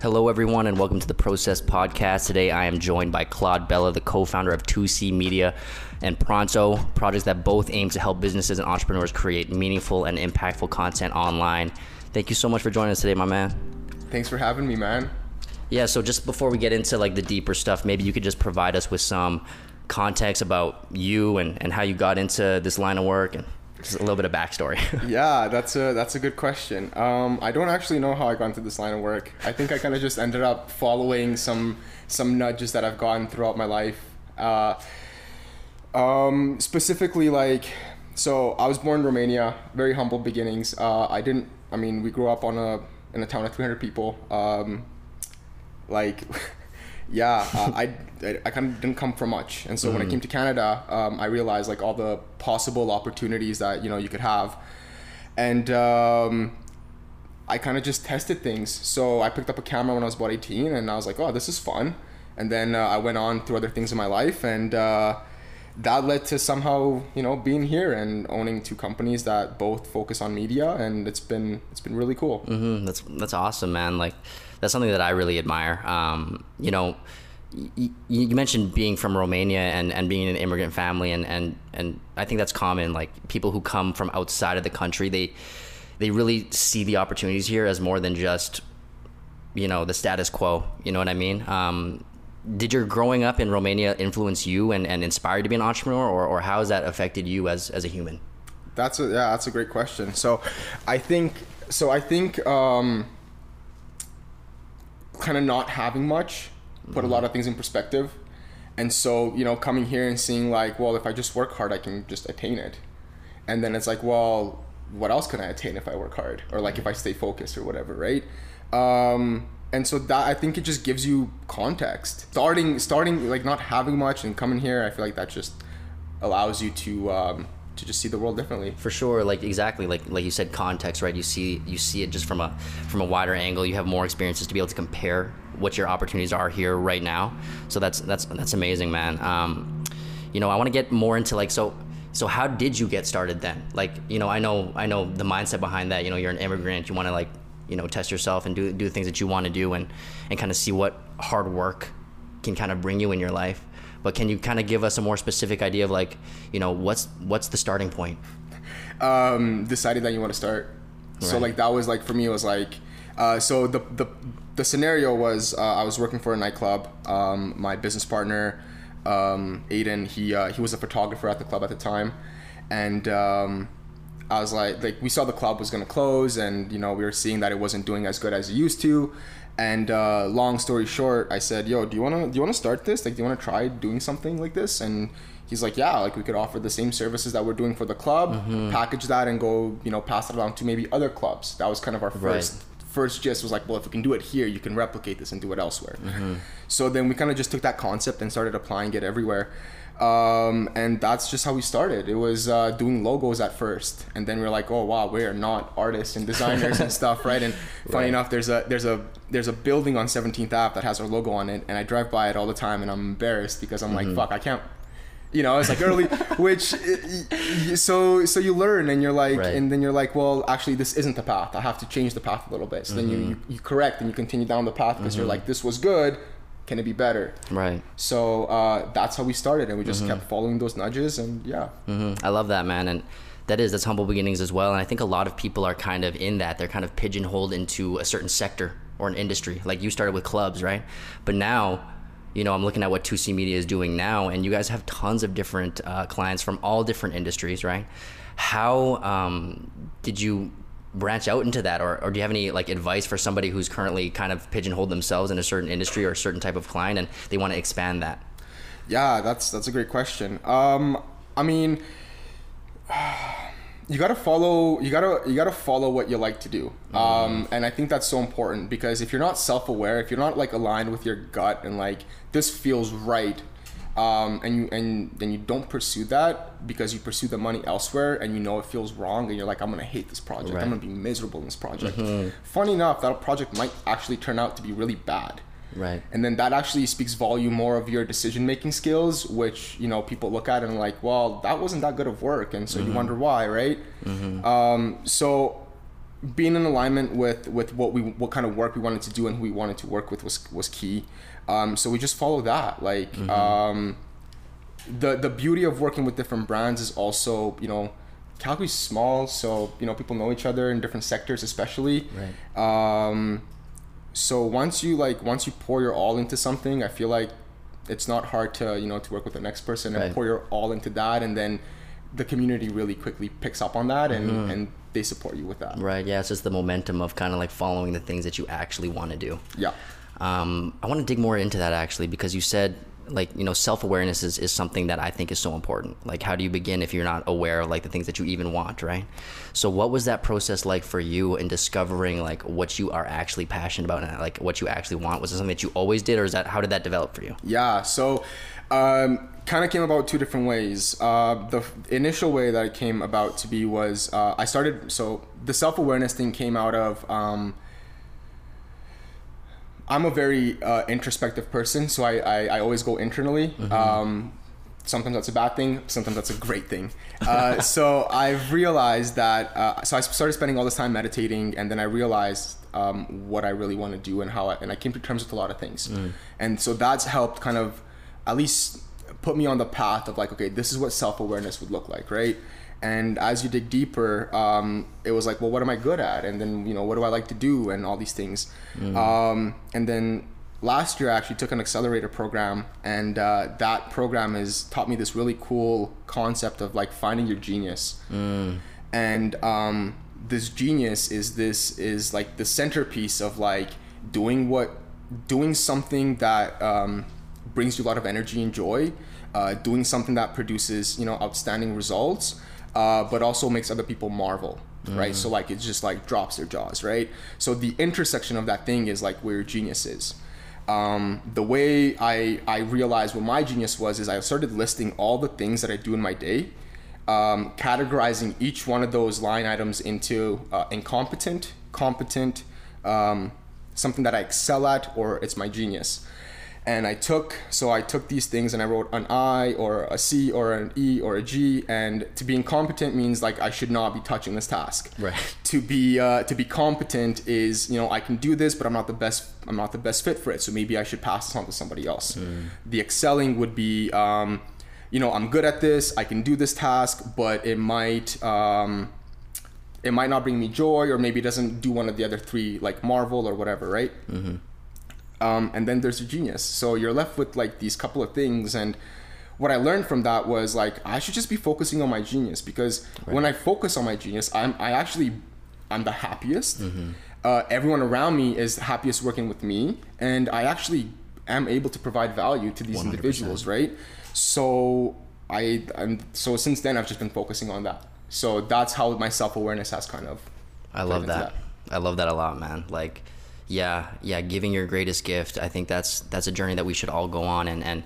Hello, everyone, and welcome to the Process Podcast. Today, I am joined by Claude Bella, the co founder of 2C Media and Pronto, projects that both aim to help businesses and entrepreneurs create meaningful and impactful content online. Thank you so much for joining us today, my man. Thanks for having me, man. Yeah, so just before we get into like the deeper stuff, maybe you could just provide us with some context about you and, and how you got into this line of work and just a little bit of backstory. yeah, that's a that's a good question. Um, I don't actually know how I got into this line of work. I think I kind of just ended up following some some nudges that I've gotten throughout my life. Uh, um, specifically, like, so I was born in Romania, very humble beginnings. Uh, I didn't. I mean, we grew up on a in a town of 300 people. Um, like. yeah, uh, I, I kind of didn't come from much, and so mm when I mm. came to Canada, um, I realized like all the possible opportunities that you know you could have, and um, I kind of just tested things. So I picked up a camera when I was about 18, and I was like, oh, this is fun, and then uh, I went on through other things in my life, and uh, that led to somehow you know being here and owning two companies that both focus on media, and it's been it's been really cool. Mm-hmm. That's that's awesome, man. Like that's something that I really admire. Um, you know, you, you mentioned being from Romania and, and being an immigrant family, and, and, and I think that's common. Like people who come from outside of the country, they they really see the opportunities here as more than just you know the status quo. You know what I mean? Um, did your growing up in Romania influence you and, and inspire you to be an entrepreneur, or, or how has that affected you as, as a human? That's a yeah, that's a great question. So, I think so. I think um, kind of not having much put a lot of things in perspective. And so, you know, coming here and seeing like, well, if I just work hard, I can just attain it. And then it's like, well, what else can I attain if I work hard or like if I stay focused or whatever, right? Um, and so that I think it just gives you context. Starting, starting like not having much and coming here, I feel like that just allows you to um, to just see the world differently. For sure, like exactly, like like you said, context, right? You see you see it just from a from a wider angle. You have more experiences to be able to compare what your opportunities are here right now. So that's that's that's amazing, man. Um, you know, I want to get more into like so. So how did you get started then? Like, you know, I know I know the mindset behind that. You know, you're an immigrant. You want to like, you know, test yourself and do do things that you want to do and and kind of see what hard work can kind of bring you in your life. But can you kind of give us a more specific idea of like, you know, what's what's the starting point? Um, decided that you want to start. Right. So like that was like for me it was like, uh, so the the the scenario was uh, I was working for a nightclub. Um, my business partner, um, Aiden, he uh, he was a photographer at the club at the time, and um, I was like, like we saw the club was gonna close, and you know we were seeing that it wasn't doing as good as it used to, and uh, long story short, I said, "Yo, do you wanna do you wanna start this? Like, do you wanna try doing something like this?" And he's like, "Yeah, like we could offer the same services that we're doing for the club, mm-hmm. package that, and go, you know, pass it along to maybe other clubs." That was kind of our first right. first gist. Was like, well, if we can do it here, you can replicate this and do it elsewhere. Mm-hmm. So then we kind of just took that concept and started applying it everywhere. Um, and that's just how we started. It was uh, doing logos at first, and then we are like, oh wow, we are not artists and designers and stuff, right? And funny right. enough, there's a there's a there's a building on 17th Ave that has our logo on it, and I drive by it all the time, and I'm embarrassed because I'm mm-hmm. like, fuck, I can't. You know, it's like early, which so so you learn and you're like, right. and then you're like, well, actually, this isn't the path. I have to change the path a little bit. So mm-hmm. then you, you, you correct and you continue down the path because mm-hmm. you're like, this was good can it be better? Right. So uh, that's how we started, and we just mm-hmm. kept following those nudges, and yeah. Mm-hmm. I love that, man, and that is that's humble beginnings as well. And I think a lot of people are kind of in that. They're kind of pigeonholed into a certain sector or an industry. Like you started with clubs, right? But now. You know, I'm looking at what 2C Media is doing now, and you guys have tons of different uh, clients from all different industries, right? How um, did you branch out into that or, or do you have any like advice for somebody who's currently kind of pigeonholed themselves in a certain industry or a certain type of client and they want to expand that? Yeah that's that's a great question. Um i mean you gotta follow you gotta you gotta follow what you like to do. Mm-hmm. um and i think that's so important because if you're not self-aware if you're not like aligned with your gut and like this feels right um, and you and then you don't pursue that because you pursue the money elsewhere and you know it feels wrong and you're like I'm gonna hate this project right. I'm gonna be miserable in this project. Mm-hmm. Funny enough, that project might actually turn out to be really bad. Right. And then that actually speaks volume more of your decision making skills, which you know people look at and like, well, that wasn't that good of work, and so you wonder why, right? Um, so being in alignment with with what we what kind of work we wanted to do and who we wanted to work with was was key. Um, so we just follow that. Like um, the the beauty of working with different brands is also you know Calgary's small, so you know people know each other in different sectors, especially. Right. Um, so once you like once you pour your all into something, I feel like it's not hard to you know to work with the next person and pour your all into that, and then the community really quickly picks up on that and Mm-hmm. and they support you with that. Right. Yeah. It's just the momentum of kind of like following the things that you actually want to do. Yeah. Um, I want to dig more into that actually because you said like you know self awareness is, is something that I think is so important. Like how do you begin if you're not aware of like the things that you even want, right? So what was that process like for you in discovering like what you are actually passionate about and like what you actually want? Was it something that you always did, or is that how did that develop for you? Yeah, so um, kind of came about two different ways. Uh, the initial way that it came about to be was uh, I started, so the self awareness thing came out of. Um, I'm a very uh, introspective person, so I, I, I always go internally. Um, sometimes that's a bad thing, sometimes that's a great thing. Uh, so I've realized that, uh, so I started spending all this time meditating, and then I realized um, what I really want to do and how I, and I came to terms with a lot of things. And so that's helped kind of at least put me on the path of like, okay, this is what self awareness would look like, right? And as you dig deeper, um, it was like, well, what am I good at? And then, you know, what do I like to do? And all these things. Um, and then last year, I actually took an accelerator program, and uh, that program has taught me this really cool concept of like finding your genius. And um, this genius is this is like the centerpiece of like doing what doing something that um, brings you a lot of energy and joy, uh, doing something that produces you know outstanding results, uh, but also makes other people marvel. Right, so like it just like drops their jaws, right? So the intersection of that thing is like where your genius is. Um, the way I I realized what my genius was is I started listing all the things that I do in my day, um, categorizing each one of those line items into uh, incompetent, competent, um, something that I excel at, or it's my genius. And I took, so I took these things and I wrote an I or a C or an E or a G. And to be incompetent means like I should not be touching this task. Right. To be uh, to be competent is you know I can do this, but I'm not the best. I'm not the best fit for it. So maybe I should pass this on to somebody else. The excelling would be. Um, you know, I'm good at this. I can do this task, but it might um, it might not bring me joy, or maybe it doesn't do one of the other three, like Marvel or whatever, right? Um, and then there's your genius. So you're left with like these couple of things. And what I learned from that was like I should just be focusing on my genius because when I focus on my genius, I'm I actually I'm the happiest. Uh, everyone around me is happiest working with me, and I actually am able to provide value to these 100%. individuals, right? So I and so since then I've just been focusing on that. So that's how my self awareness has kind of. I love into that. I love that a lot, man. Like, yeah, yeah, giving your greatest gift. I think that's that's a journey that we should all go on and and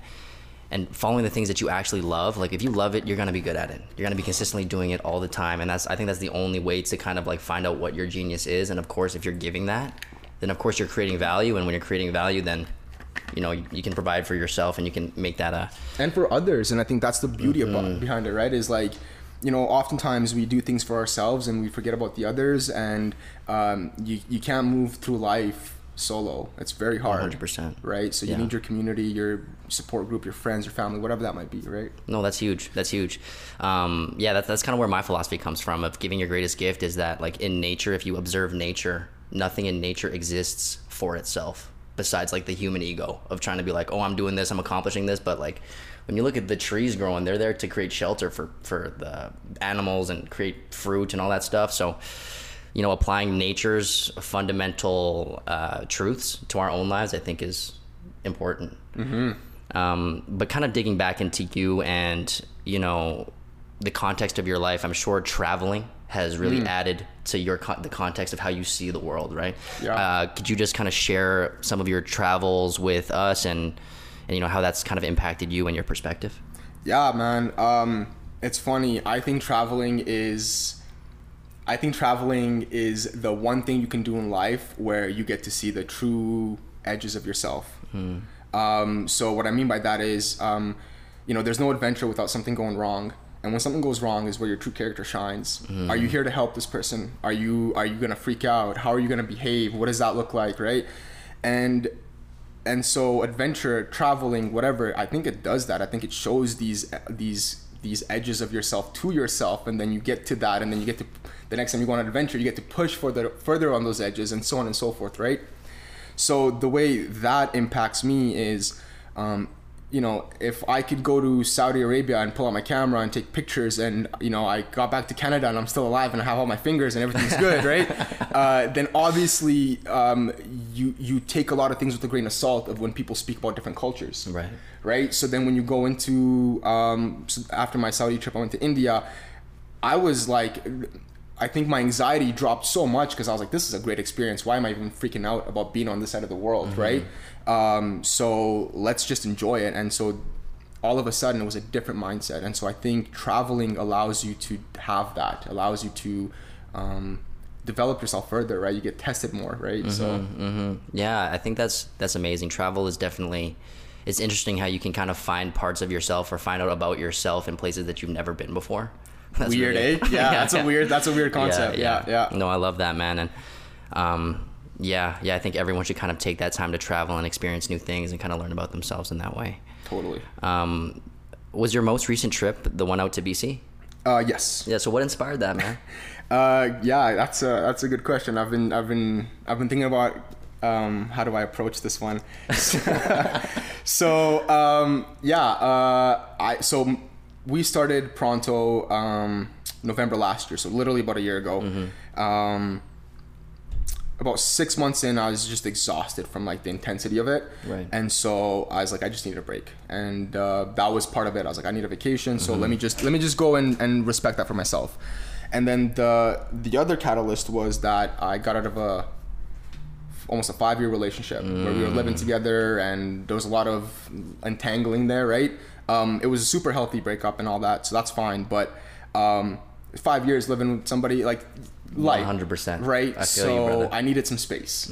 and following the things that you actually love. Like, if you love it, you're gonna be good at it. You're gonna be consistently doing it all the time, and that's I think that's the only way to kind of like find out what your genius is. And of course, if you're giving that, then of course you're creating value. And when you're creating value, then you know you, you can provide for yourself and you can make that a and for others and i think that's the beauty about mm-hmm. behind it right is like you know oftentimes we do things for ourselves and we forget about the others and um, you, you can't move through life solo it's very hard 100%. right so you Yeah. need your community your support group your friends your family whatever that might be right No, that's huge. That's huge. Um, yeah, that's that's kind of where my philosophy comes from. Of giving your greatest gift is that like in nature, if you observe nature, nothing in nature exists for itself besides like the human ego of trying to be like, oh, I'm doing this, I'm accomplishing this. But like when you look at the trees growing, they're there to create shelter for for the animals and create fruit and all that stuff. So you know, applying nature's fundamental uh, truths to our own lives, I think, is important. Um, but kind of digging back into you and you know the context of your life, I'm sure traveling has really added to your con- the context of how you see the world, right? Yeah. Uh, could you just kind of share some of your travels with us and and you know how that's kind of impacted you and your perspective? Yeah, man. Um, it's funny. I think traveling is, I think traveling is the one thing you can do in life where you get to see the true edges of yourself. Um, so what I mean by that is, um, you know, there's no adventure without something going wrong. And when something goes wrong is where your true character shines. Are you here to help this person? Are you are you gonna freak out? How are you gonna behave? What does that look like, right? And and so adventure, traveling, whatever, I think it does that. I think it shows these these these edges of yourself to yourself, and then you get to that, and then you get to the next time you go on an adventure, you get to push further further on those edges, and so on and so forth, right? So the way that impacts me is, um, you know, if I could go to Saudi Arabia and pull out my camera and take pictures, and you know, I got back to Canada and I'm still alive and I have all my fingers and everything's good, right? Uh, then obviously, um, you you take a lot of things with a grain of salt of when people speak about different cultures, Right. right? So then when you go into um, so after my Saudi trip, I went to India. I was like, I think my anxiety dropped so much because I was like, this is a great experience. Why am I even freaking out about being on this side of the world, right? Um, so let's just enjoy it. And so all of a sudden it was a different mindset. And so I think traveling allows you to have that, allows you to um, develop yourself further, right? You get tested more, right? So hmm Yeah, I think that's that's amazing. Travel is definitely it's interesting how you can kind of find parts of yourself or find out about yourself in places that you've never been before. That's weird, really- eh? Yeah, that's a weird, that's a weird concept. Yeah, yeah. No, I love that, man. And um, yeah, yeah, I think everyone should kind of take that time to travel and experience new things and kind of learn about themselves in that way. Totally. Um, was your most recent trip the one out to BC? Uh, yes. Yeah. So what inspired that, man? Uh, yeah, that's a that's a good question. I've been I've been I've been thinking about um, how do I approach this one. so um, yeah, uh, I so we started Pronto um, November last year, so literally about a year ago. Um, about six months in, I was just exhausted from like the intensity of it, Right. and so I was like, I just need a break, and uh, that was part of it. I was like, I need a vacation, so let me just let me just go and, and respect that for myself. And then the the other catalyst was that I got out of a almost a five year relationship where we were living together, and there was a lot of entangling there, right? Um, it was a super healthy breakup and all that, so that's fine. But um, five years living with somebody like life 100%. right I so you. Mm-hmm. i needed some space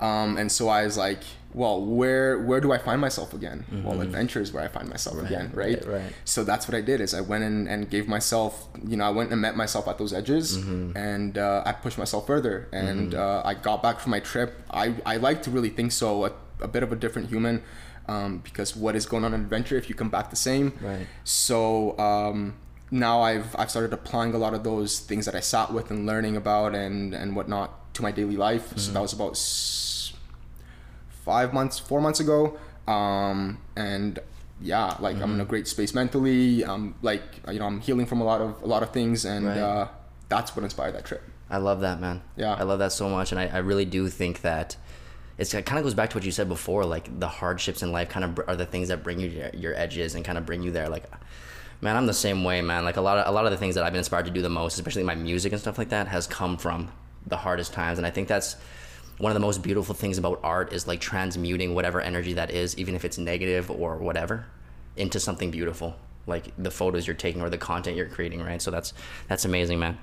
um, and so i was like well where where do i find myself again well adventure is where i find myself again right? Mm-hmm. right, right. so that's what i did is i went in and gave myself you know i went and met myself at those edges Mm-hmm. and uh, i pushed myself further and uh, i got back from my trip i i like to really think so a, a bit of a different human um, because what is going on in adventure if you come back the same Right. so um, now I've I've started applying a lot of those things that I sat with and learning about and and whatnot to my daily life. So that was about s- five months, four months ago. Um, and yeah, like I'm in a great space mentally. Um, like you know, I'm healing from a lot of a lot of things, and Right. uh, that's what inspired that trip. I love that, man. Yeah. I love that so much, and I, I really do think that it's, it kind of goes back to what you said before. Like the hardships in life kind of are the things that bring you your, your edges and kind of bring you there. Like, man, I'm the same way, man. Like a lot of a lot of the things that I've been inspired to do the most, especially my music and stuff like that, has come from the hardest times, and I think that's one of the most beautiful things about art is like transmuting whatever energy that is, even if it's negative or whatever, into something beautiful. Like the photos you're taking or the content you're creating, right? So that's that's amazing, man.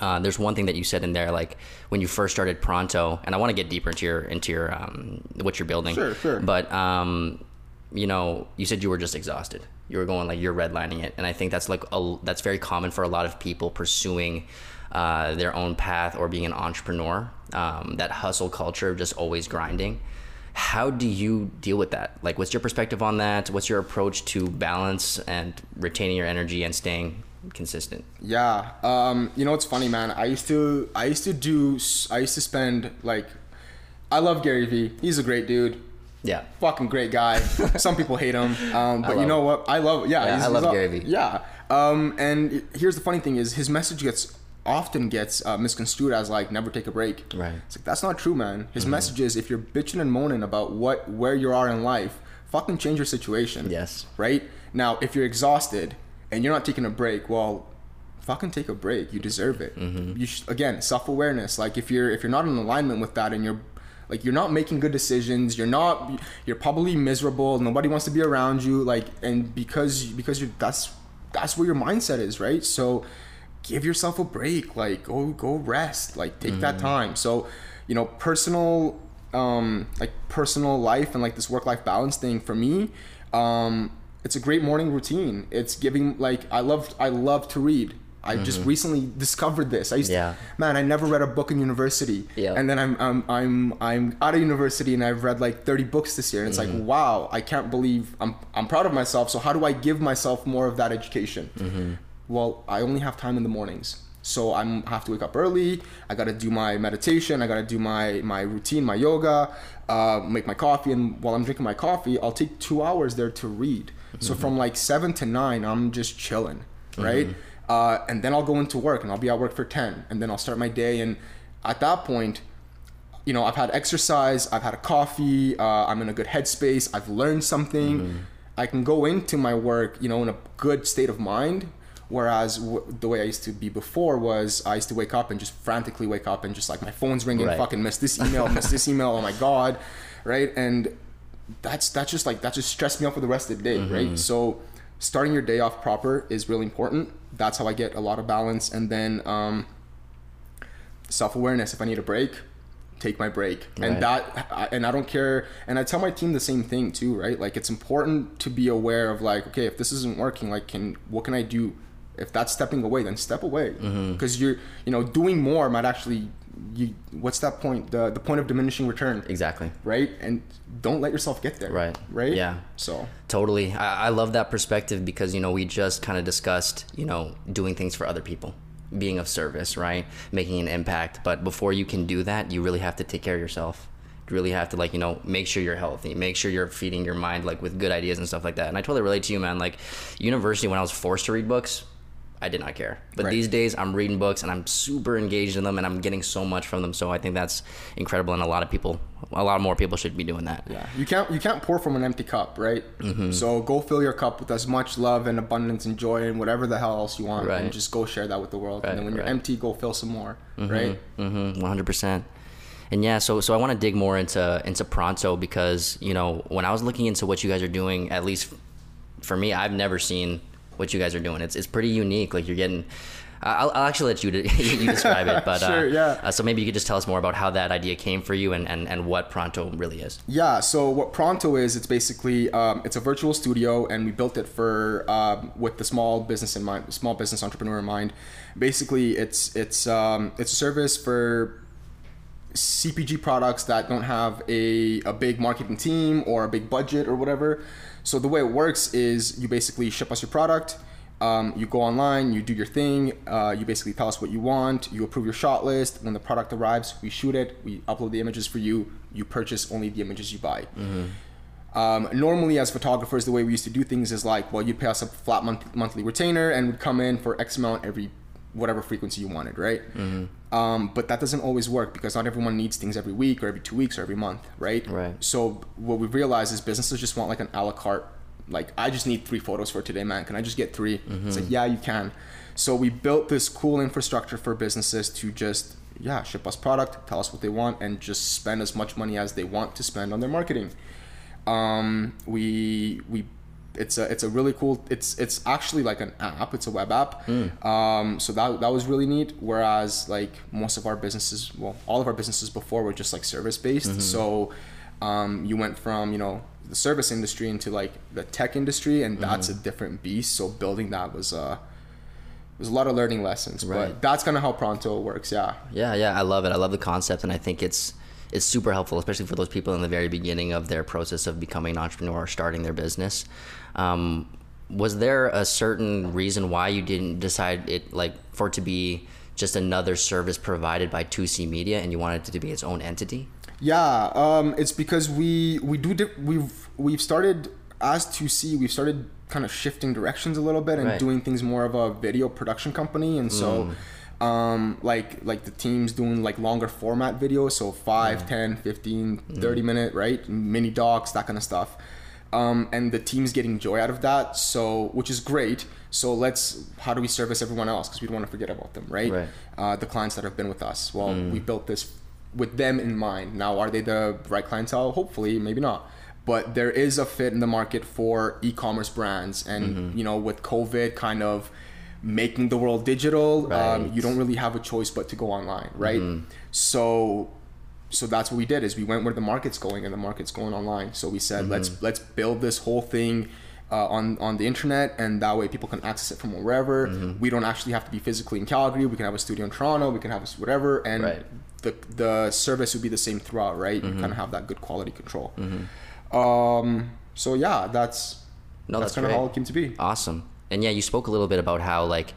Uh, there's one thing that you said in there, like when you first started Pronto, and I want to get deeper into your into your um, what you're building. Sure, sure. But um, you know, you said you were just exhausted. You were going like you're redlining it, and I think that's like a, that's very common for a lot of people pursuing uh, their own path or being an entrepreneur. Um, that hustle culture, of just always grinding. How do you deal with that? Like, what's your perspective on that? What's your approach to balance and retaining your energy and staying consistent? Yeah. Um, you know what's funny, man? I used to I used to do I used to spend like I love Gary Vee. He's a great dude. Yeah. Fucking great guy. Some people hate him. Um, but you know what? I love yeah, Yeah, he's- I love he's Gary Vee. Yeah. Um, and here's the funny thing is his message gets often gets uh, misconstrued as like never take a break. Right. It's like that's not true, man. His message is if you're bitching and moaning about what where you are in life, fucking change your situation. Yes. Right? Now, if you're exhausted and you're not taking a break, well, fucking take a break. You deserve it. You sh- again, self-awareness. Like if you're if you're not in alignment with that and you're like you're not making good decisions, you're not you're probably miserable, nobody wants to be around you like and because because you're that's that's where your mindset is, right? So give yourself a break like go go rest like take that time so you know personal um, like personal life and like this work life balance thing for me, um, it's a great morning routine. It's giving like I love I love to read. I mm-hmm. just recently discovered this. I used yeah. to, man, I never read a book in university. Yeah. And then I'm, I'm, I'm, I'm out of university and I've read like 30 books this year. And it's mm-hmm. like, wow, I can't believe I'm, I'm proud of myself. So how do I give myself more of that education? Mm-hmm. Well, I only have time in the mornings. So I'm have to wake up early. I gotta do my meditation. I gotta do my my routine, my yoga, uh, make my coffee. And while I'm drinking my coffee, I'll take two hours there to read. So mm-hmm. from like seven to nine, I'm just chilling, right? Mm-hmm. Uh, and then I'll go into work and I'll be at work for 10 and then I'll start my day. And at that point, you know, I've had exercise, I've had a coffee, uh, I'm in a good headspace, I've learned something. Mm-hmm. I can go into my work, you know, in a good state of mind. Whereas w- the way I used to be before was I used to wake up and just frantically wake up and just like my phone's ringing, right. fucking miss this email, miss this email, oh my god, right? And that's that's just like that just stressed me out for the rest of the day, mm-hmm. right? So starting your day off proper is really important. That's how I get a lot of balance. And then um, self awareness. If I need a break, take my break. Right. And that, and I don't care. And I tell my team the same thing too, right? Like it's important to be aware of like, okay, if this isn't working, like, can what can I do? If that's stepping away, then step away because mm-hmm. you're, you know, doing more might actually you what's that point? The the point of diminishing return. Exactly. Right? And don't let yourself get there. Right. Right? Yeah. So. Totally. I, I love that perspective because you know we just kind of discussed you know doing things for other people being of service right? Making an impact. But before you can do that you really have to take care of yourself. You really have to like you know make sure you're healthy. Make sure you're feeding your mind like with good ideas and stuff like that. And i totally relate to you man. Like university when i was forced to read books I did not care. But right. these days, I'm reading books and I'm super engaged in them, and I'm getting so much from them. So I think that's incredible, and a lot of people, a lot more people should be doing that. Yeah, you can't you can't pour from an empty cup, right? Mm-hmm. So go fill your cup with as much love and abundance and joy and whatever the hell else you want, right. and just go share that with the world. Right, and then when you're empty, go fill some more, mm-hmm. right? Mm-hmm. One hundred percent. And yeah, so so I want to dig more into into Pronto because you know when I was looking into what you guys are doing, at least for me, I've never seen what you guys are doing. It's it's pretty unique. Like you're getting. I'll, I'll actually let you you describe it, but sure, uh, yeah. Uh, so maybe you could just tell us more about how that idea came for you and, and, and what Pronto really is. Yeah. So what Pronto is, it's basically um, it's a virtual studio, and we built it for um, with the small business in mind, small business entrepreneur in mind. Basically, it's it's um, it's a service for CPG products that don't have a, a big marketing team or a big budget or whatever. So the way it works is you basically ship us your product. Um, you go online, you do your thing. Uh, you basically tell us what you want. You approve your shot list. When the product arrives, we shoot it. We upload the images for you. You purchase only the images you buy. Mm-hmm. Um, normally, as photographers, the way we used to do things is like, well, you'd pay us a flat month- monthly retainer, and would come in for X amount every whatever frequency you wanted, right? Mm-hmm. Um, but that doesn't always work because not everyone needs things every week or every two weeks or every month, right? Right. So what we realize is businesses just want like an a la carte. Like I just need three photos for today, man. Can I just get 3 mm-hmm. It's like yeah, you can. So we built this cool infrastructure for businesses to just yeah ship us product, tell us what they want, and just spend as much money as they want to spend on their marketing. Um, we we it's a it's a really cool it's it's actually like an app it's a web app mm. um, so that that was really neat whereas like most of our businesses well all of our businesses before were just like service based mm-hmm. so um, you went from you know the service industry into like the tech industry and mm-hmm. that's a different beast so building that was uh there's a lot of learning lessons right. but that's kind of how pronto works yeah yeah yeah i love it i love the concept and i think it's it's super helpful, especially for those people in the very beginning of their process of becoming an entrepreneur or starting their business. Um, was there a certain reason why you didn't decide it like for it to be just another service provided by 2C Media and you wanted it to be its own entity? Yeah, um, it's because we we do di- we've we've started as 2C we've started kind of shifting directions a little bit and right. doing things more of a video production company and so. Mm um, like like the teams doing like longer format videos so 5 mm. 10 15 mm. 30 minute right mini docs that kind of stuff um, and the team's getting joy out of that so which is great so let's how do we service everyone else because we don't want to forget about them right, right. Uh, the clients that have been with us well mm. we built this with them in mind now are they the right clientele hopefully maybe not but there is a fit in the market for e-commerce brands and mm-hmm. you know with covid kind of making the world digital, um, right. um, you don't really have a choice but to go online, right? Mm-hmm. So so that's what we did is we went where the market's going and the market's going online. So we said let's let's build this whole thing uh, on on the internet and that way people can access it from wherever. We don't actually have to be physically in calgary. We can have a studio in toronto. We can have a, whatever. And Right. the the service would be the same throughout right? You kind of have that good quality control. Um so yeah that's No, that's kind of how it came to be. Awesome. And yeah, you spoke a little bit about how like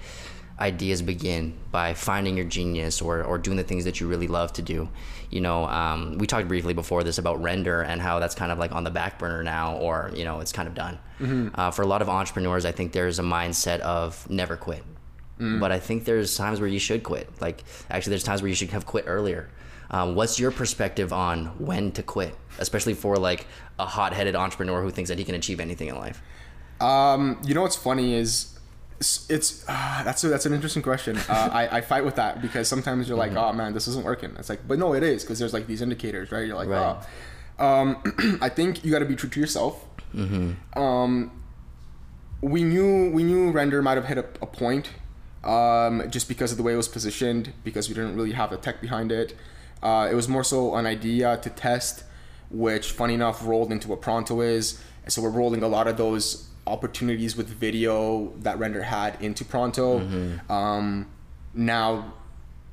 ideas begin by finding your genius or, or doing the things that you really love to do. You know, um, we talked briefly before this about render and how that's kind of like on the back burner now, or you know, it's kind of done. Uh, for a lot of entrepreneurs, I think there's a mindset of never quit. But I think there's times where you should quit. Like actually, there's times where you should have quit earlier. Um, what's your perspective on when to quit, especially for like a hot-headed entrepreneur who thinks that he can achieve anything in life? Um, you know what's funny is it's, it's uh, that's a, that's an interesting question. Uh, I, I fight with that because sometimes you're like, oh man, this isn't working. It's like, but no, it is because there's like these indicators, right? You're like, Right. oh. Um, I think you got to be true to yourself. Um, we knew we knew render might have hit a, a point, um, just because of the way it was positioned, because we didn't really have the tech behind it. Uh, it was more so an idea to test, which funny enough rolled into what Pronto is. And so we're rolling a lot of those opportunities with video that render had into Pronto. Um, now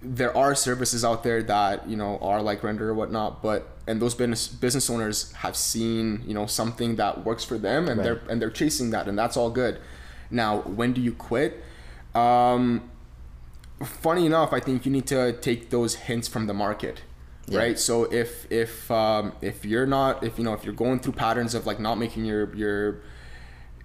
there are services out there that you know are like render or whatnot but and those business business owners have seen you know something that works for them and they're and they're chasing that and that's all good. Now when do you quit? Um funny enough i think you need to take those hints from the market Yeah. right? So if if um if you're not if you know if you're going through patterns of like not making your your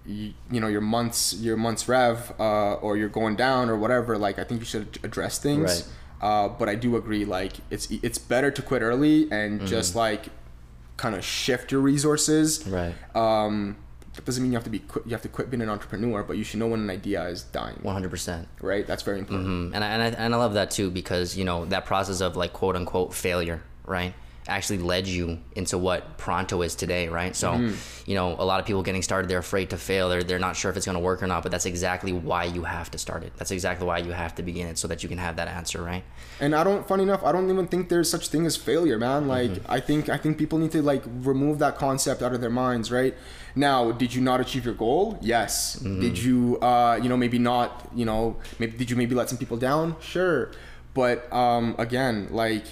you, you know your months your months rev uh, or you're going down or whatever like i think you should address things Right. uh, but i do agree like it's it's better to quit early and Mm-hmm. just like kind of shift your resources Right. um that doesn't mean you have to be quit, you have to quit being an entrepreneur but you should know when an idea is dying One hundred percent. right that's very important Mm, and I, and I and I love that too because you know that process of like quote unquote failure, right? Actually led you into what Pronto is today, right? So, you know, a lot of people getting started, they're afraid to fail. They're they're not sure if it's going to work or not. But that's exactly why you have to start it. That's exactly why you have to begin it, so that you can have that answer, right? and i don't funny enough i don't even think there's such thing as failure man like Mm-hmm. i think i think people need to like remove that concept out of their minds right now did you not achieve your goal yes Mm-hmm. did you uh you know maybe not you know maybe did you maybe let some people down sure but um again like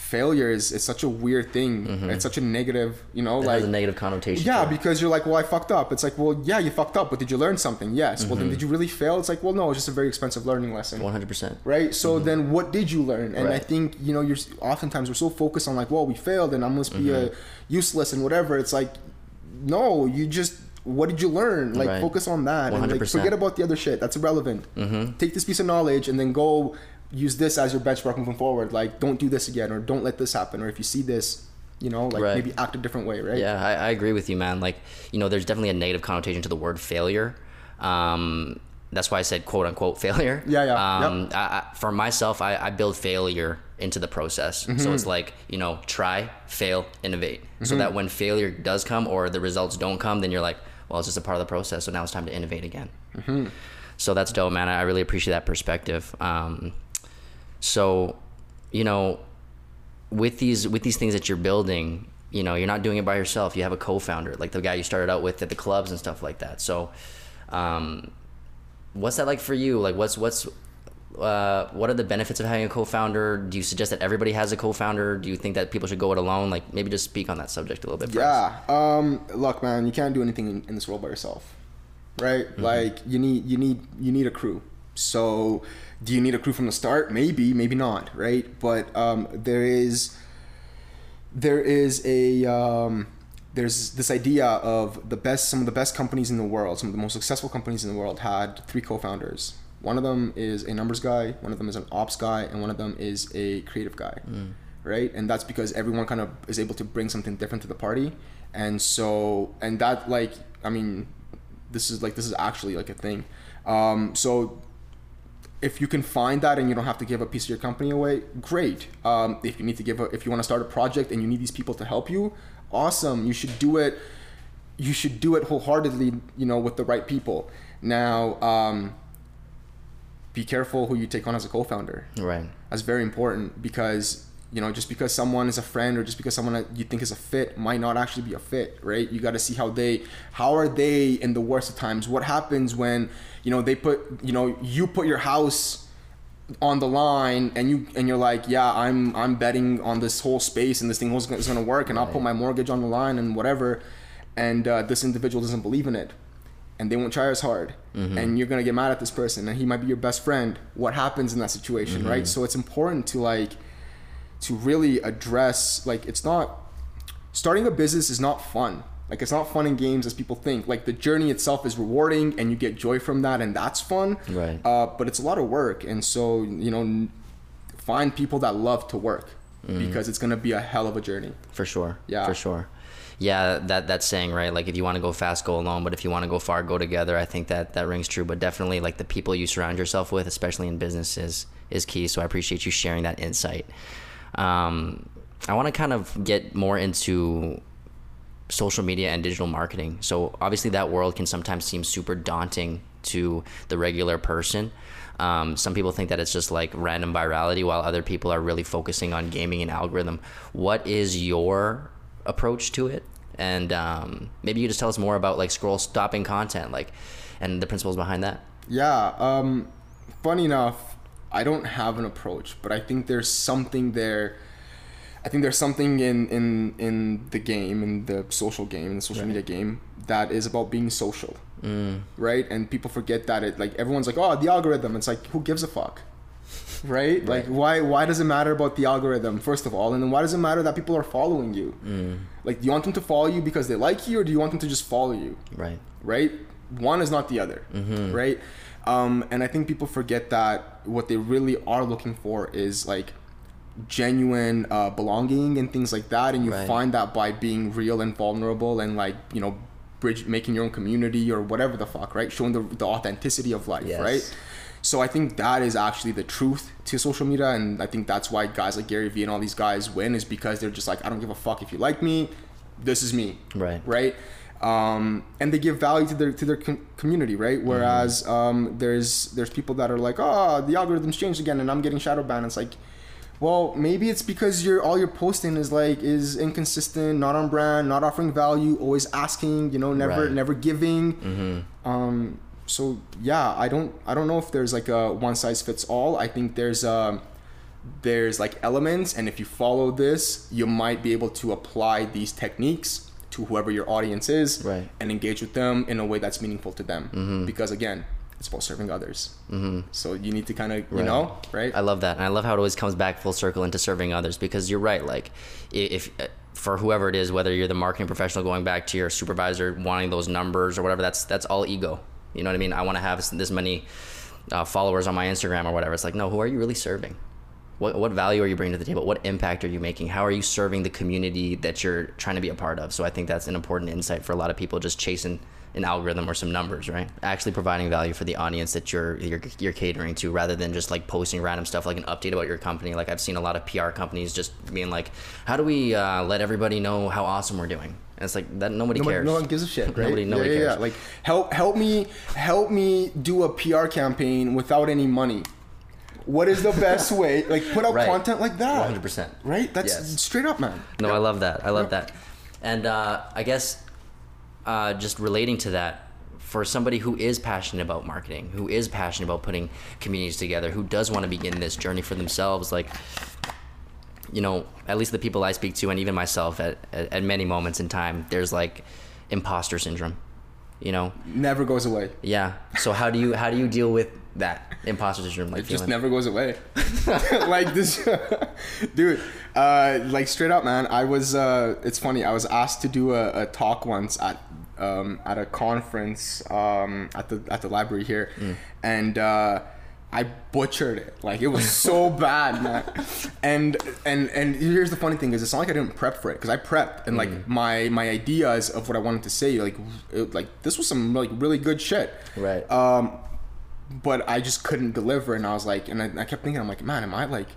failure is, is such a weird thing it's such a negative you know Mm-hmm. It like a negative connotation. yeah, because you're like, well, I fucked up. It's like, well, yeah, you fucked up, but did you learn something? Yes. Well, then Mm-hmm. did you really fail? It's like, well, no, it's just a very expensive learning lesson one hundred percent. right so then what did you learn and i think you know you're oftentimes we're so focused on like well we failed and i must be Mm-hmm. uh, useless and whatever it's like no you just what did you learn like Right. focus on that and like forget about the other shit that's irrelevant Mm-hmm. take this piece of knowledge and then go use this as your benchmark moving forward like don't do this again or don't let this happen or if you see this you know like Right. maybe act a different way right Yeah, I, I agree with you, man. Like, you know, there's definitely a negative connotation to the word failure. Um, that's why I said quote unquote failure. Yeah, yeah, Um, I, I, for myself, I, I build failure into the process. Mm-hmm. So it's like, you know, try, fail, innovate. So that when failure does come or the results don't come, then you're like, well, it's just a part of the process. So now it's time to innovate again. Mm-hmm. So that's dope, man. I really appreciate that perspective. Um, so, you know, with these with these things that you're building, you know, you're not doing it by yourself. You have a co-founder, like the guy you started out with at the clubs and stuff like that. So, um, what's that like for you? Like, what's what's uh, what are the benefits of having a co-founder? Do you suggest that everybody has a co-founder? Do you think that people should go it alone? Like, maybe just speak on that subject a little bit. Yeah. Um, look, man, you can't do anything in, in this world by yourself, right? Like you need you need you need a crew. So, do you need a crew from the start? Maybe, maybe not, right? But um, there is there is a um, there's this idea of the best some of the best companies in the world, some of the most successful companies in the world had three co-founders. One of them is a numbers guy, one of them is an ops guy, and one of them is a creative guy. Right? And that's because everyone kind of is able to bring something different to the party. And so and that like I mean this is like this is actually like a thing. Um, so if you can find that and you don't have to give a piece of your company away, great. Um, if you need to give a, if you want to start a project and you need these people to help you, awesome. You should do it. You should do it wholeheartedly. You know, with the right people. Now, um, be careful who you take on as a co-founder. Right. That's very important because you know just because someone is a friend or just because someone that you think is a fit might not actually be a fit right? You got to see how they how are they in the worst of times? What happens when you know they put you know you put your house on the line and you and you're like yeah i'm i'm betting on this whole space and this thing is going to work and i'll put my mortgage on the line and whatever. And uh, this individual doesn't believe in it and they won't try as hard. Mm-hmm. and you're going to get mad at this person and he might be your best friend. What happens in that situation mm-hmm. right? So it's important to like to really address like it's not starting a business is not fun. Like it's not fun in games as people think. Like the journey itself is rewarding and you get joy from that and that's fun right. uh, but it's a lot of work. And so you know find people that love to work mm. because it's going to be a hell of a journey. For sure. Yeah. For sure. Yeah that that saying right like if you want to go fast go alone but if you want to go far go together. I think that that rings true but definitely like the people you surround yourself with especially in business is is key. So i appreciate you sharing that insight um, I want to kind of get more into social media and digital marketing. So obviously that world can sometimes seem super daunting to the regular person. Um, some people think that it's just like random virality, while other people are really focusing on gaming and algorithm. What is your approach to it? And um, maybe you just tell us more about like scroll stopping content, like, and the principles behind that. Yeah. Um, funny enough, I don't have an approach, but I think there's something there. I think there's something in in in the game, in the social game, in the social right. media game, that is about being social, mm. right? And people forget that it like everyone's like, oh, the algorithm. It's like who gives a fuck, right? right? Like why why does it matter about the algorithm first of all, and then why does it matter that people are following you? Mm. Like, do you want them to follow you because they like you, or do you want them to just follow you? Right. Right. One is not the other. Mm-hmm. Right um, and I think people forget that what they really are looking for is like genuine uh, belonging and things like that. And you right. find that by being real and vulnerable and like, you know, bridge making your own community or whatever the fuck, right? Showing the, the authenticity of life, yes. right? So I think that is actually the truth to social media, and I think that's why guys like Gary Vee and all these guys win is because they're just like, I don't give a fuck if you like me, this is me, right? Right um, and they give value to their to their com- community, right? Whereas mm-hmm. um, there's there's people that are like, oh, the algorithm's changed again, and I'm getting shadow banned. It's like, well, maybe it's because you're all you're posting is like is inconsistent, not on brand, not offering value, always asking, you know, never right. never giving. Mm-hmm. Um, so yeah, I don't I don't know if there's like a one size fits all. I think there's um there's like elements, and if you follow this, you might be able to apply these techniques to whoever your audience is right. and engage with them in a way that's meaningful to them mm-hmm. because again it's about serving others mm-hmm. so you need to kind of you right. know right i love that and i love how it always comes back full circle into serving others because you're right like if uh, for whoever it is whether you're the marketing professional going back to your supervisor wanting those numbers or whatever that's that's all ego you know what i mean i want to have this many uh, followers on my instagram or whatever it's like no who are you really serving what, what value are you bringing to the table? What impact are you making? How are you serving the community that you're trying to be a part of? So I think that's an important insight for a lot of people just chasing an algorithm or some numbers, right? Actually providing value for the audience that you're, you're you're catering to rather than just like posting random stuff like an update about your company. Like I've seen a lot of PR companies just being like, "How do we uh, let everybody know how awesome we're doing?" And it's like that nobody, nobody cares. No one gives a shit, right? Nobody nobody yeah, yeah, cares. Yeah. Like help help me help me do a PR campaign without any money what is the best way? Like put out right. content like that. One hundred percent. Right. That's yes. straight up, man. No. I love that. I love that. And uh, I guess uh, just relating to that, for somebody who is passionate about marketing, who is passionate about putting communities together, who does want to begin this journey for themselves, like you know, at least the people I speak to, and even myself, at, at, at many moments in time, there's like imposter syndrome. You know, never goes away. Yeah. So how do you how do you deal with that imposter syndrome like it just never goes away like this dude uh like straight up man i was uh it's funny i was asked to do a, a talk once at um at a conference um at the at the library here mm. and uh I butchered it. Like it was so bad, man. And and and here's the funny thing is it's not like I didn't prep for it because I prepped and like mm. my my ideas of what I wanted to say like it, like this was some like really good shit. Right. Um, but I just couldn't deliver. And I was like, and I, I kept thinking, I'm like, man, am I like,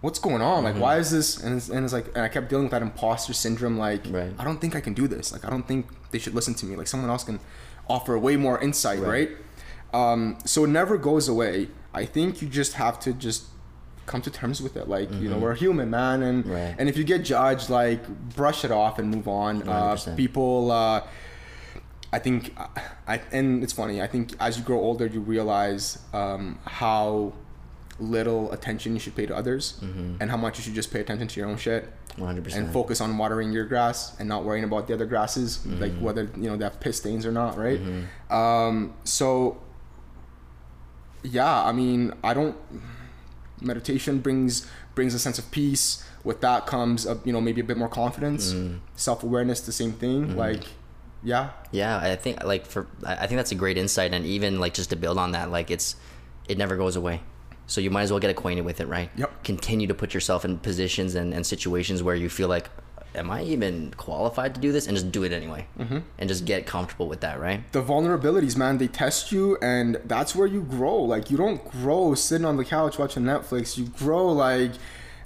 what's going on? Like, mm-hmm. why is this? And it's, and it's like, and I kept dealing with that imposter syndrome. Like, right. I don't think I can do this. Like, I don't think they should listen to me. Like, someone else can offer way more insight, right? right? Um, so it never goes away. I think you just have to just come to terms with it. Like you know, we're human, man, and Mm-hmm. Right. and if you get judged, like brush it off and move on. Uh, people. Uh, I think, I and it's funny. I think as you grow older, you realize um, how little attention you should pay to others, Mm-hmm. and how much you should just pay attention to your own shit, 100%. and focus on watering your grass and not worrying about the other grasses, like Mm-hmm. whether you know they have piss stains or not, right? Um, so, yeah, I mean, I don't. Meditation brings brings a sense of peace. With that comes, a, you know, maybe a bit more confidence, Mm-hmm. self awareness. The same thing, like, yeah, Yeah, I think like for I think that's a great insight, and even like just to build on that, like it's it never goes away. So you might as well get acquainted with it, right? Yep. Continue to put yourself in positions and, and situations where you feel like, am I even qualified to do this? And just do it anyway, mm-hmm. and just get comfortable with that, right? the vulnerabilities, man, they test you, and that's where you grow. Like, you don't grow sitting on the couch watching Netflix. You grow like,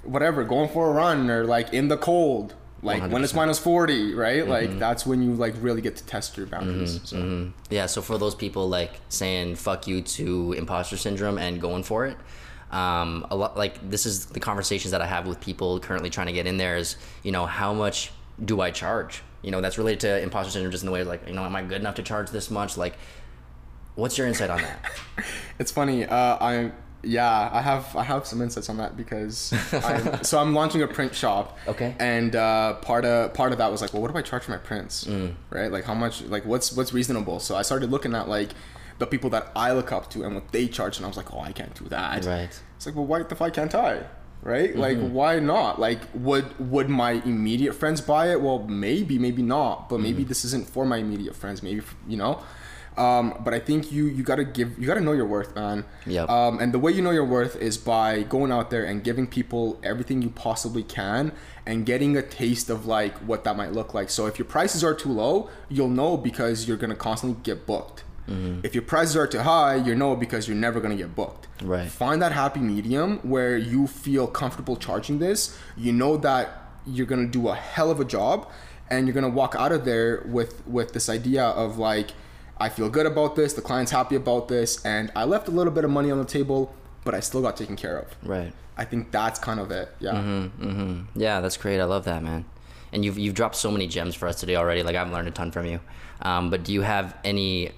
whatever, going for a run or like in the cold, like when it's 100%. minus forty, right? Like that's when you like really get to test your boundaries. So. Yeah, so for those people like saying fuck you to imposter syndrome and going for it, um, a lot like this is the conversations that I have with people currently trying to get in there is, you know, how much do I charge? You know, that's related to imposter syndrome just in the way of like, you know, am I good enough to charge this much? Like, what's your insight on that? It's funny. Uh, I yeah, I have I have some insights on that because I'm, so I'm launching a print shop. Okay. And uh, part of part of that was like, well, what do I charge for my prints? Mm. Right. Like how much? Like what's what's reasonable? So I started looking at like the people that I look up to and what they charge, and I was like, oh, I can't do that. Right. It's like, well, why the fuck can't I? Right? Like, mm-hmm. why not? Like, would would my immediate friends buy it? Well, maybe, maybe not. But maybe mm. this isn't for my immediate friends. Maybe you know. Um, but I think you you gotta give you gotta know your worth, man. Yep. Um, and the way you know your worth is by going out there and giving people everything you possibly can and getting a taste of like what that might look like. So if your prices are too low, you'll know because you're gonna constantly get booked. If your prices are too high, you know because you're never gonna get booked. Right. Find that happy medium where you feel comfortable charging this. You know that you're gonna do a hell of a job, and you're gonna walk out of there with with this idea of like, I feel good about this. The client's happy about this, and I left a little bit of money on the table, but I still got taken care of. Right. I think that's kind of it. Yeah. Mm-hmm. Yeah, that's great. I love that, man. And you've you've dropped so many gems for us today already. Like I've learned a ton from you. Um, but do you have any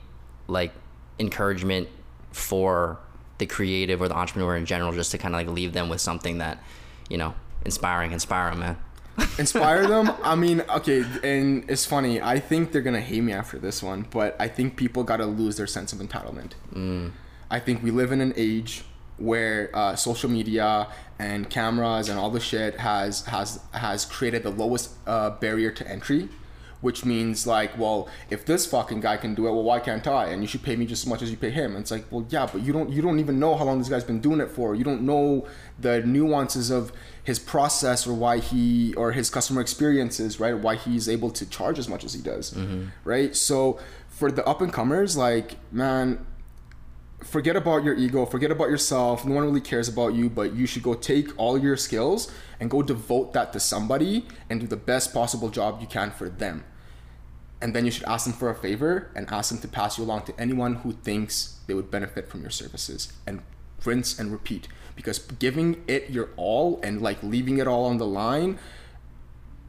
like encouragement for the creative or the entrepreneur in general, just to kind of like leave them with something that, you know, inspiring, inspire them, man. inspire them? I mean okay and it's funny i think they're gonna hate me after this one but i think people gotta lose their sense of entitlement. I think we live in an age where uh, social media and cameras and all the shit has has has created the lowest uh, barrier to entry which means like well if this fucking guy can do it well why can't i? And you should pay me just as much as you pay him. And it's like well yeah but you don't you don't even know how long this guy's been doing it for. You don't know the nuances of his process or why he or his customer experiences right? Why he's able to charge as much as he does mm-hmm. right? So for the up and comers like man forget about your ego, forget about yourself. No one really cares about you, but you should go take all your skills and go devote that to somebody and do the best possible job you can for them. And then you should ask them for a favor and ask them to pass you along to anyone who thinks they would benefit from your services. And rinse and repeat. Because giving it your all and like leaving it all on the line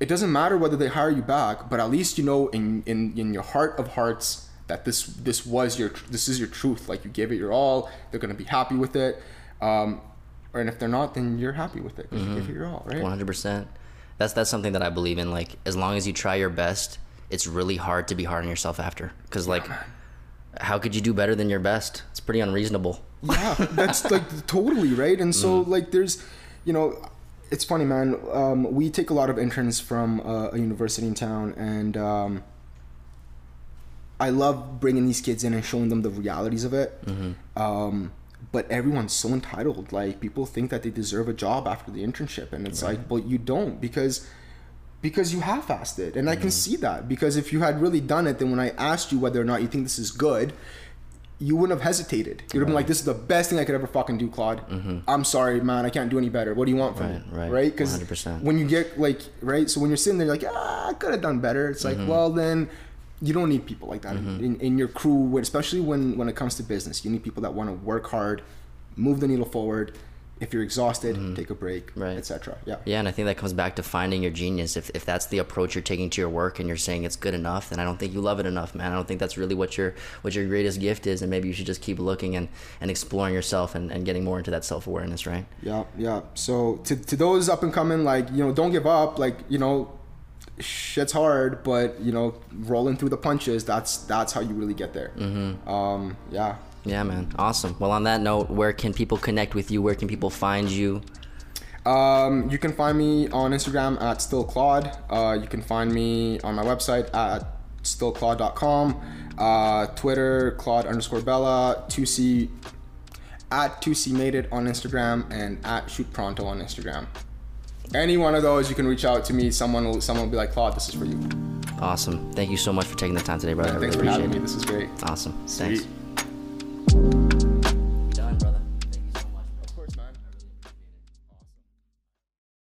it doesn't matter whether they hire you back but at least you know in in, in your heart of hearts that this this was your this is your truth. Like you gave it your all they're going to be happy with it um or and if they're not then you're happy with it because you gave it your all right? One hundred percent. That's that's something that I believe in. Like as long as you try your best, it's really hard to be hard on yourself after. Because like, how could you do better than your best? It's pretty unreasonable. yeah that's like totally right? And so like there's you know it's funny man um, we take a lot of interns from uh, a university in town and um, i love bringing these kids in and showing them the realities of it. Um, but everyone's so entitled. Like people think that they deserve a job after the internship and it's like well you don't because because you half-assed it and i can see that because if you had really done it then when i asked you whether or not you think this is good you wouldn't have hesitated. You'd have been like, "This is the best thing I could ever fucking do, Claude. I'm sorry, man. I can't do any better. What do you want from Mm-hmm. Right, me? right. Right? Because 100%. when you get like, right? So when you're sitting there, you're like, ah, I could have done better. It's Mm-hmm. like, well, then you don't need people like that in, in your crew, especially when when it comes to business. You need people that want to work hard, move the needle forward, if you're exhausted, take a break, Mm-hmm. Right. etc. Yeah. Yeah, and I think that comes back to finding your genius. If, if that's the approach you're taking to your work and you're saying it's good enough, then I don't think you love it enough, man. I don't think that's really what your what your greatest gift is, and maybe you should just keep looking and, and exploring yourself and, and getting more into that self awareness, right? Yeah, yeah. So to, to those up and coming, like you know, don't give up. Like you know, shit's hard, but you know, rolling through the punches. That's that's how you really get there. Mm-hmm. Um, yeah. Yeah, man. Awesome. Well, on that note, where can people connect with you? Where can people find you? Um, you can find me on Instagram at stillclaude. Uh, you can find me on my website at stillclaude.com. Uh, Twitter, Claude underscore Bella. 2C at 2CMedia on Instagram and at shoot pronto on Instagram. Any one of those, you can reach out to me. Someone will someone will be like, Claude, this is for you. Awesome. Thank you so much for taking the time today, brother. I Thanks really for appreciate having me. it. This is great. Awesome. Sweet. Thanks you